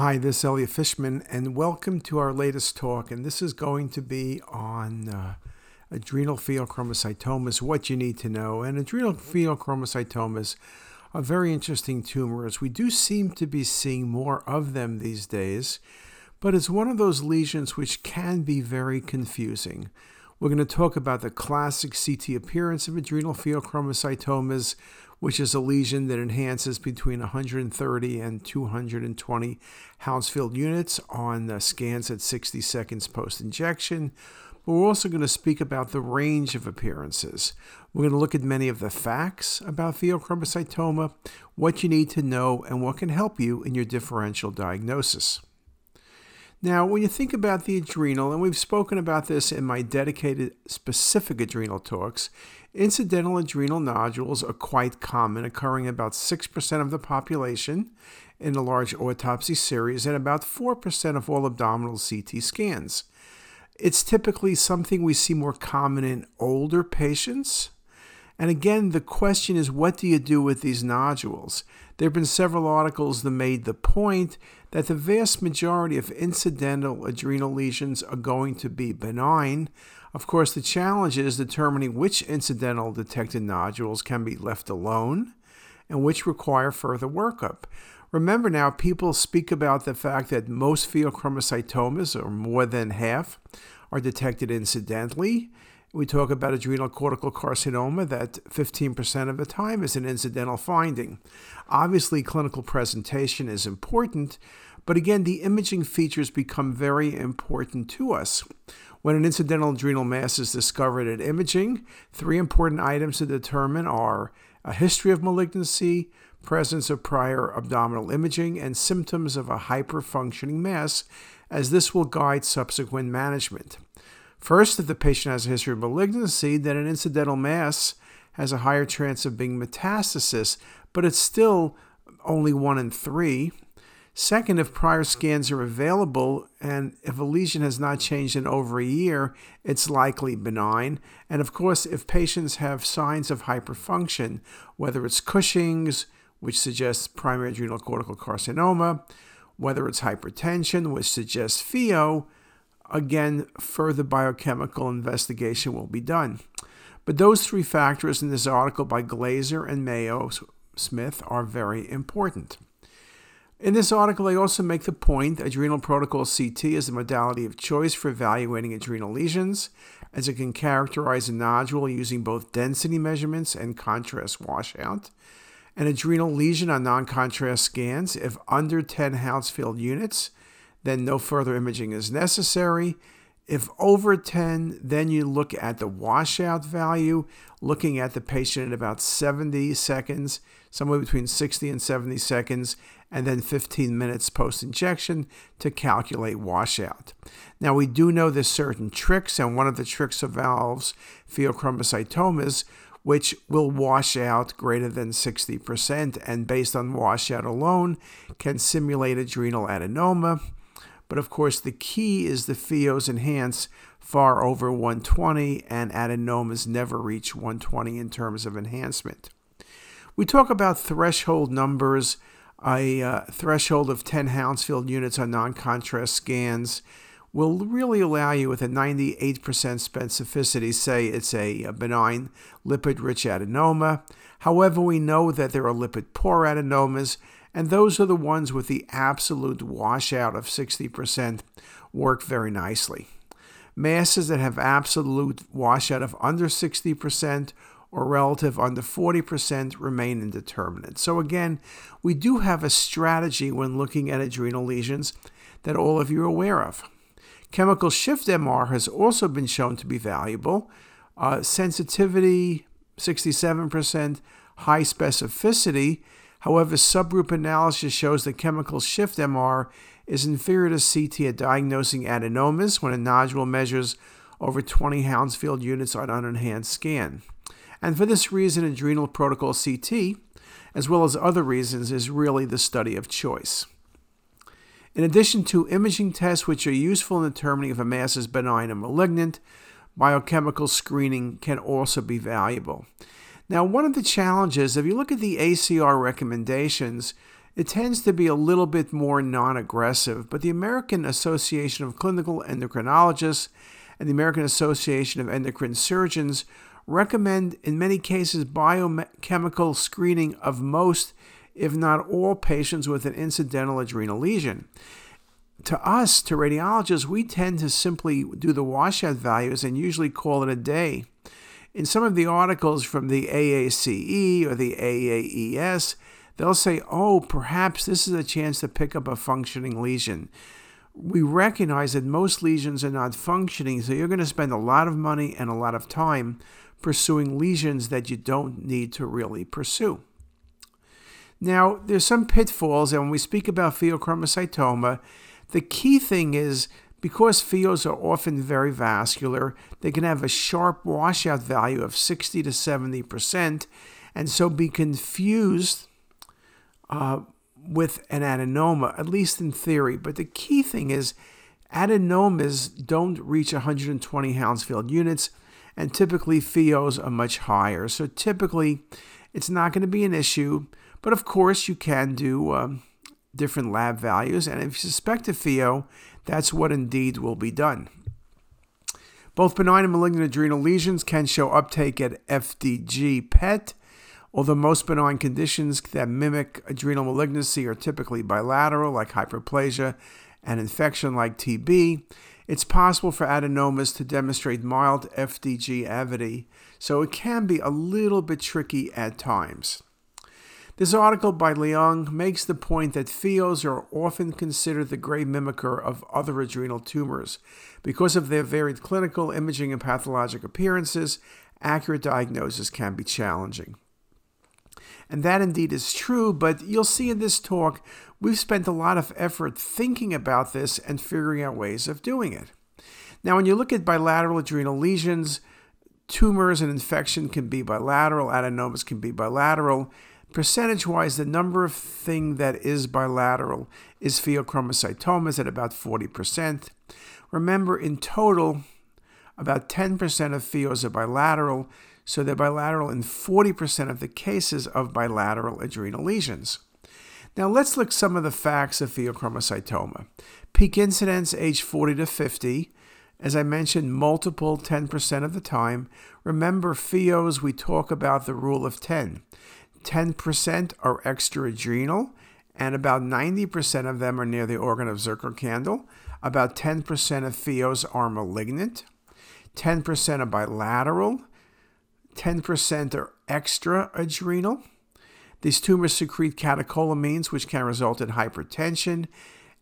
Hi, this is Elliot Fishman, and welcome to our latest talk. And this is going to be on uh, adrenal pheochromocytomas, what you need to know. And adrenal pheochromocytomas are very interesting tumors. We do seem to be seeing more of them these days, but it's one of those lesions which can be very confusing. We're going to talk about the classic CT appearance of adrenal pheochromocytomas which is a lesion that enhances between 130 and 220 Hounsfield units on scans at 60 seconds post injection. But we're also going to speak about the range of appearances. We're going to look at many of the facts about pheochromocytoma, what you need to know, and what can help you in your differential diagnosis. Now, when you think about the adrenal, and we've spoken about this in my dedicated specific adrenal talks, incidental adrenal nodules are quite common, occurring about 6% of the population in a large autopsy series and about 4% of all abdominal CT scans. It's typically something we see more common in older patients. And again, the question is what do you do with these nodules? There have been several articles that made the point that the vast majority of incidental adrenal lesions are going to be benign. Of course, the challenge is determining which incidental detected nodules can be left alone and which require further workup. Remember now, people speak about the fact that most pheochromocytomas, or more than half, are detected incidentally. We talk about adrenal cortical carcinoma, that 15% of the time is an incidental finding. Obviously, clinical presentation is important, but again, the imaging features become very important to us. When an incidental adrenal mass is discovered at imaging, three important items to determine are a history of malignancy, presence of prior abdominal imaging, and symptoms of a hyperfunctioning mass, as this will guide subsequent management. First, if the patient has a history of malignancy, then an incidental mass has a higher chance of being metastasis, but it's still only one in three. Second, if prior scans are available and if a lesion has not changed in over a year, it's likely benign. And of course, if patients have signs of hyperfunction, whether it's Cushing's, which suggests primary adrenal cortical carcinoma, whether it's hypertension, which suggests pheo, again, further biochemical investigation will be done. But those three factors in this article by Glazer and Mayo Smith are very important. In this article, they also make the point that adrenal protocol CT is the modality of choice for evaluating adrenal lesions, as it can characterize a nodule using both density measurements and contrast washout. An adrenal lesion on non contrast scans, if under 10 Hounsfield units, then no further imaging is necessary. If over 10, then you look at the washout value, looking at the patient in about 70 seconds, somewhere between 60 and 70 seconds, and then 15 minutes post injection to calculate washout. Now, we do know there's certain tricks, and one of the tricks involves pheochromocytomas, which will wash out greater than 60%, and based on washout alone, can simulate adrenal adenoma. But of course, the key is the pheos enhance far over 120, and adenomas never reach 120 in terms of enhancement. We talk about threshold numbers, a uh, threshold of 10 Hounsfield units on non contrast scans will really allow you with a 98% specificity say it's a, a benign lipid rich adenoma. However, we know that there are lipid poor adenomas and those are the ones with the absolute washout of 60% work very nicely. Masses that have absolute washout of under 60% or relative under 40% remain indeterminate. So, again, we do have a strategy when looking at adrenal lesions that all of you are aware of. Chemical shift MR has also been shown to be valuable. Uh, sensitivity, 67%, high specificity, However, subgroup analysis shows that chemical shift MR is inferior to CT at diagnosing adenomas when a nodule measures over 20 Hounsfield units on an enhanced scan. And for this reason, adrenal protocol CT, as well as other reasons, is really the study of choice. In addition to imaging tests which are useful in determining if a mass is benign or malignant, biochemical screening can also be valuable. Now, one of the challenges, if you look at the ACR recommendations, It tends to be a little bit more non aggressive, but the American Association of Clinical Endocrinologists and the American Association of Endocrine Surgeons recommend, in many cases, biochemical screening of most, if not all, patients with an incidental adrenal lesion. To us, to radiologists, we tend to simply do the washout values and usually call it a day. In some of the articles from the AACE or the AAES, they'll say, oh, perhaps this is a chance to pick up a functioning lesion. We recognize that most lesions are not functioning, so you're going to spend a lot of money and a lot of time pursuing lesions that you don't need to really pursue. Now, there's some pitfalls, and when we speak about pheochromocytoma, the key thing is because pheos are often very vascular, they can have a sharp washout value of 60 to 70%, and so be confused uh, with an adenoma, at least in theory. But the key thing is adenomas don't reach 120 Hounsfield units, and typically pheos are much higher. So typically, it's not going to be an issue. But of course, you can do um, different lab values, and if you suspect a pheo, that's what indeed will be done. Both benign and malignant adrenal lesions can show uptake at FDG PET Although most benign conditions that mimic adrenal malignancy are typically bilateral, like hyperplasia, and infection, like TB, it's possible for adenomas to demonstrate mild FDG avidity, so it can be a little bit tricky at times. This article by Leung makes the point that pheos are often considered the gray mimicker of other adrenal tumors. Because of their varied clinical, imaging, and pathologic appearances, accurate diagnosis can be challenging. And that indeed is true, but you'll see in this talk, we've spent a lot of effort thinking about this and figuring out ways of doing it. Now, when you look at bilateral adrenal lesions, tumors and infection can be bilateral, adenomas can be bilateral. Percentage wise, the number of thing that is bilateral is pheochromocytomas at about 40%. Remember, in total, about 10% of pheos are bilateral, so they're bilateral in 40% of the cases of bilateral adrenal lesions. Now let's look some of the facts of pheochromocytoma. Peak incidence age 40 to 50. As I mentioned, multiple 10% of the time. Remember, pheos, we talk about the rule of 10. 10% are extraadrenal, and about 90% of them are near the organ of Zuckerkandl. About 10% of pheos are malignant. 10% are bilateral. 10% are extra adrenal. These tumors secrete catecholamines, which can result in hypertension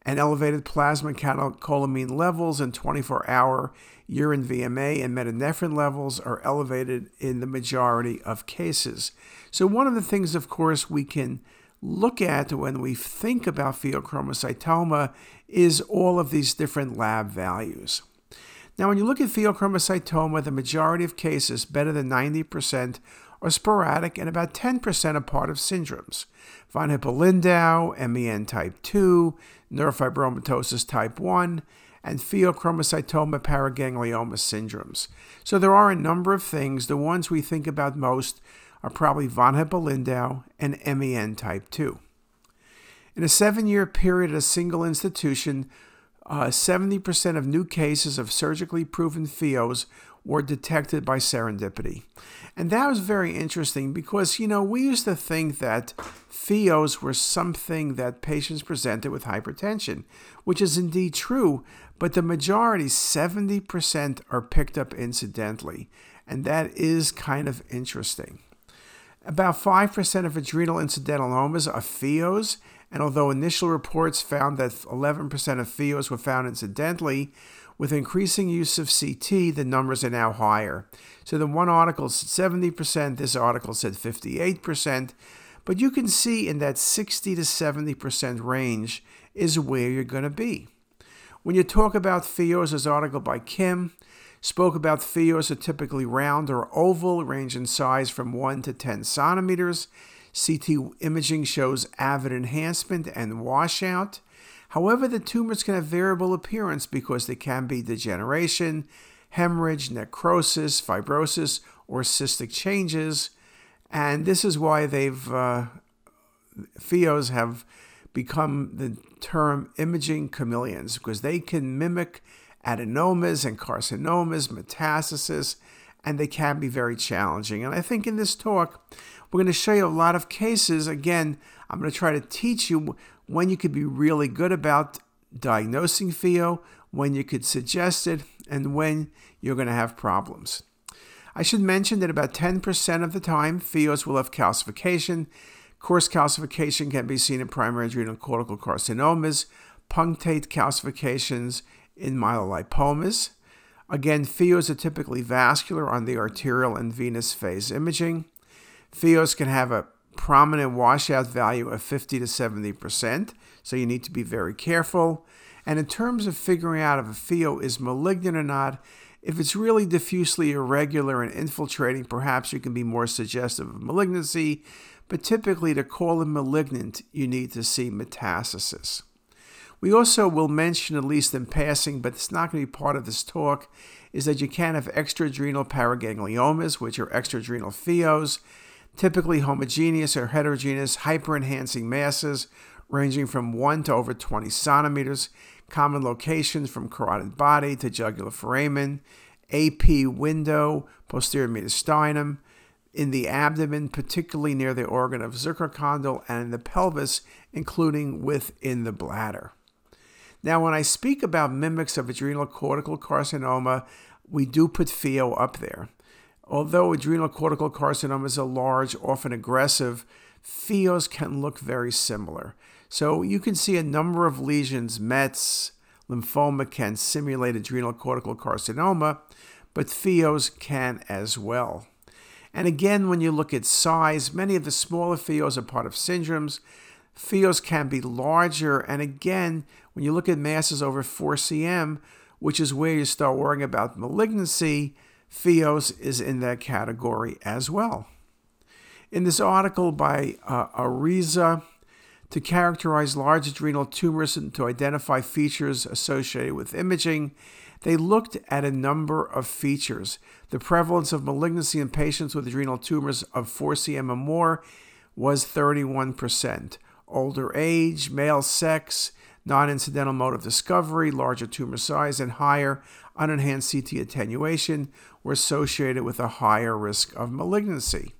and elevated plasma catecholamine levels and 24 hour urine VMA and metanephrine levels are elevated in the majority of cases. So, one of the things, of course, we can look at when we think about pheochromocytoma is all of these different lab values. Now, when you look at pheochromocytoma, the majority of cases, better than 90%, are sporadic and about 10% are part of syndromes. Von Hippel-Lindau, MEN type 2, neurofibromatosis type 1, and pheochromocytoma paraganglioma syndromes. So there are a number of things. The ones we think about most are probably von Hippel-Lindau and MEN type 2. In a seven year period at a single institution, uh, 70% of new cases of surgically proven pheos were detected by serendipity. And that was very interesting because, you know, we used to think that pheos were something that patients presented with hypertension, which is indeed true, but the majority, 70%, are picked up incidentally. And that is kind of interesting. About 5% of adrenal incidentalomas are pheos, and although initial reports found that 11% of pheos were found incidentally, with increasing use of CT, the numbers are now higher. So the one article said 70%, this article said 58%, but you can see in that 60 to 70% range is where you're going to be. When you talk about pheos, this article by Kim spoke about pheos are typically round or oval, range in size from 1 to 10 centimeters. CT imaging shows avid enhancement and washout. However, the tumors can have variable appearance because they can be degeneration, hemorrhage, necrosis, fibrosis, or cystic changes. And this is why they've, uh, have become the term imaging chameleons because they can mimic adenomas and carcinomas, metastasis, and they can be very challenging. And I think in this talk, we're going to show you a lot of cases. Again, I'm going to try to teach you when you could be really good about diagnosing pheo, when you could suggest it, and when you're going to have problems. I should mention that about 10% of the time, pheos will have calcification. Coarse calcification can be seen in primary adrenal cortical carcinomas, punctate calcifications in myelolipomas. Again, pheos are typically vascular on the arterial and venous phase imaging. Pheos can have a prominent washout value of 50 to 70%, so you need to be very careful. And in terms of figuring out if a pheo is malignant or not, if it's really diffusely irregular and infiltrating, perhaps you can be more suggestive of malignancy, but typically to call it malignant, you need to see metastasis. We also will mention, at least in passing, but it's not going to be part of this talk, is that you can have extraadrenal paragangliomas, which are extraadrenal pheos, typically homogeneous or heterogeneous hyperenhancing masses ranging from 1 to over 20 centimeters, common locations from carotid body to jugular foramen, AP window, posterior mediastinum, in the abdomen, particularly near the organ of Zuckerkandl, and in the pelvis, including within the bladder. Now, when I speak about mimics of adrenal cortical carcinoma, we do put pheo up there. Although adrenal cortical carcinomas are large, often aggressive, pheos can look very similar. So you can see a number of lesions, METs, lymphoma can simulate adrenal cortical carcinoma, but pheos can as well. And again, when you look at size, many of the smaller pheos are part of syndromes. Pheos can be larger, and again, when you look at masses over 4 cm, which is where you start worrying about malignancy, Pheos is in that category as well. In this article by uh, Ariza, to characterize large adrenal tumors and to identify features associated with imaging, they looked at a number of features. The prevalence of malignancy in patients with adrenal tumors of 4 cm or more was 31%. Older age, male sex, non incidental mode of discovery, larger tumor size, and higher unenhanced CT attenuation were associated with a higher risk of malignancy.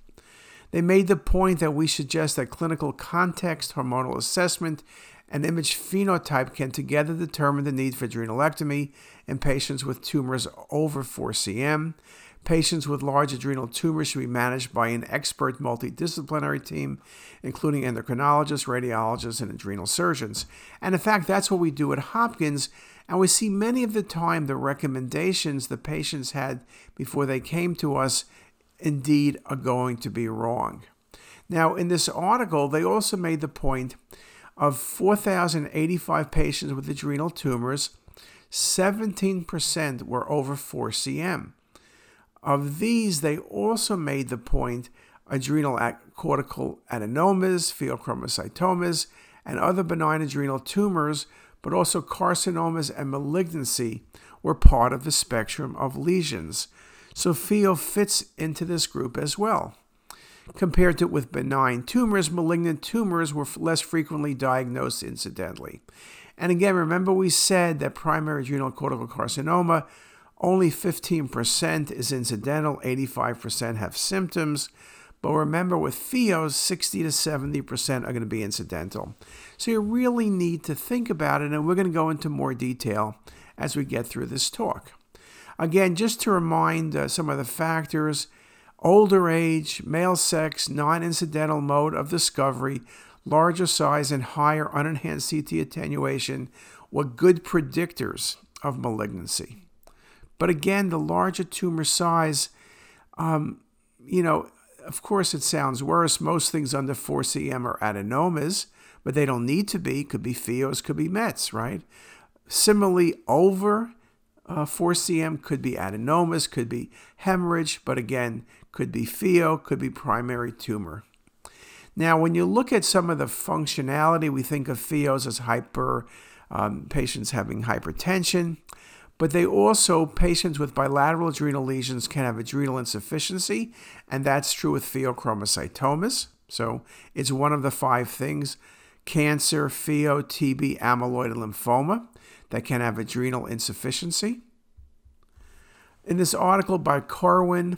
They made the point that we suggest that clinical context, hormonal assessment, and image phenotype can together determine the need for adrenalectomy in patients with tumors over 4 cm. Patients with large adrenal tumors should be managed by an expert multidisciplinary team, including endocrinologists, radiologists, and adrenal surgeons. And in fact, that's what we do at Hopkins. And we see many of the time the recommendations the patients had before they came to us indeed are going to be wrong. Now, in this article, they also made the point of 4,085 patients with adrenal tumors, 17% were over 4 cm. Of these, they also made the point adrenal cortical adenomas, pheochromocytomas, and other benign adrenal tumors, but also carcinomas and malignancy were part of the spectrum of lesions. So pheo fits into this group as well. Compared to with benign tumors, malignant tumors were less frequently diagnosed incidentally. And again, remember we said that primary adrenal cortical carcinoma only 15% is incidental, 85% have symptoms. But remember, with pheos, 60 to 70% are going to be incidental. So you really need to think about it, and we're going to go into more detail as we get through this talk. Again, just to remind uh, some of the factors older age, male sex, non incidental mode of discovery, larger size, and higher unenhanced CT attenuation were good predictors of malignancy. But again, the larger tumor size, um, you know, of course, it sounds worse. Most things under 4 cm are adenomas, but they don't need to be. Could be pheos, could be mets, right? Similarly, over uh, 4 cm could be adenomas, could be hemorrhage, but again, could be pheo, could be primary tumor. Now, when you look at some of the functionality, we think of pheos as hyper um, patients having hypertension. But they also, patients with bilateral adrenal lesions can have adrenal insufficiency, and that's true with pheochromocytomas. So it's one of the five things. cancer, pheo, TB, amyloid, and lymphoma that can have adrenal insufficiency. In this article by Corwin,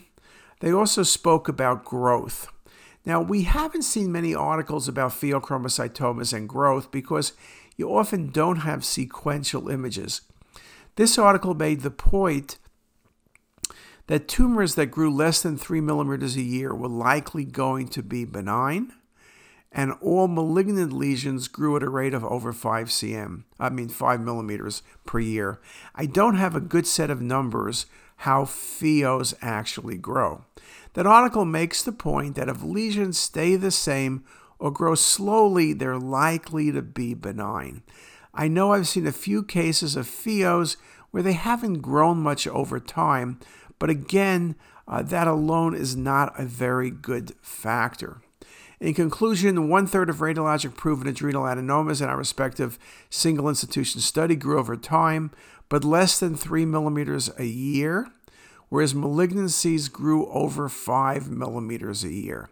they also spoke about growth. Now, we haven't seen many articles about pheochromocytomas and growth because you often don't have sequential images. This article made the point that tumors that grew less than 3 millimeters a year were likely going to be benign, and all malignant lesions grew at a rate of over 5 cm, I mean 5 millimeters per year. I don't have a good set of numbers how pheos actually grow. That article makes the point that if lesions stay the same or grow slowly, they're likely to be benign. I know I've seen a few cases of pheos where they haven't grown much over time, but again, uh, that alone is not a very good factor. In conclusion, one third of radiologic proven adrenal adenomas in our respective single institution study grew over time, but less than 3 millimeters a year whereas malignancies grew over 5 millimeters a year.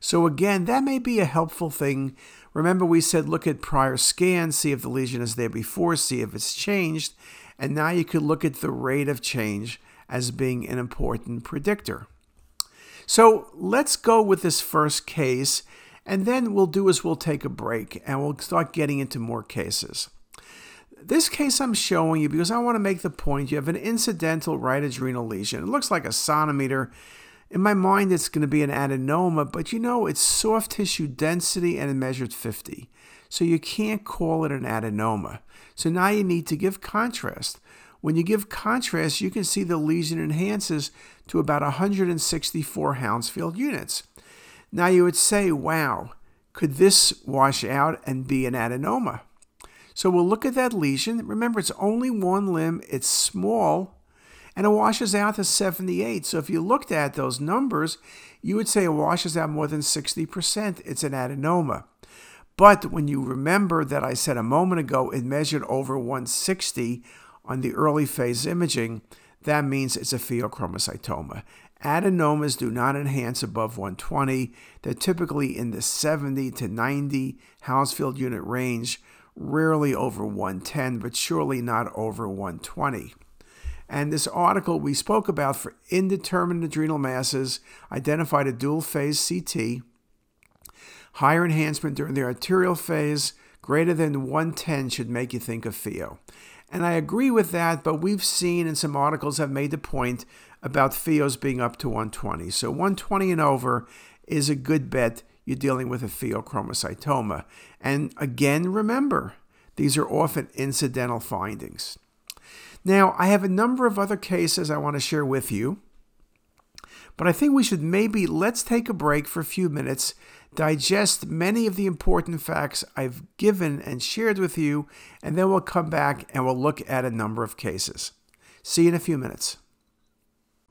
So, again, that may be a helpful thing. Remember, we said look at prior scans, see if the lesion is there before, see if it's changed, and now you could look at the rate of change as being an important predictor. So, let's go with this first case, and then we'll do is we'll take a break and we'll start getting into more cases. This case I'm showing you because I want to make the point you have an incidental right adrenal lesion. It looks like a centimeter. In my mind, it's going to be an adenoma, but you know, it's soft tissue density and it measured 50. So you can't call it an adenoma. So now you need to give contrast. When you give contrast, you can see the lesion enhances to about 164 Hounsfield units. Now you would say, wow, could this wash out and be an adenoma? So we'll look at that lesion. Remember, it's only one limb, it's small, and it washes out to 78. So if you looked at those numbers, you would say it washes out more than 60%. It's an adenoma. But when you remember that I said a moment ago it measured over 160 on the early phase imaging, that means it's a pheochromocytoma. Adenomas do not enhance above 120. They're typically in the 70 to 90 Hounsfield unit range rarely over 110, but surely not over 120. And this article we spoke about for indeterminate adrenal masses identified a dual phase CT, higher enhancement during the arterial phase, greater than 110 should make you think of pheo. And I agree with that, but we've seen in some articles have made the point about pheos being up to 120. So 120 and over is a good bet you're dealing with a pheochromocytoma. And again, remember, these are often incidental findings. Now, I have a number of other cases I want to share with you, but I think we should maybe let's take a break for a few minutes, digest many of the important facts I've given and shared with you, and then we'll come back and we'll look at a number of cases. See you in a few minutes.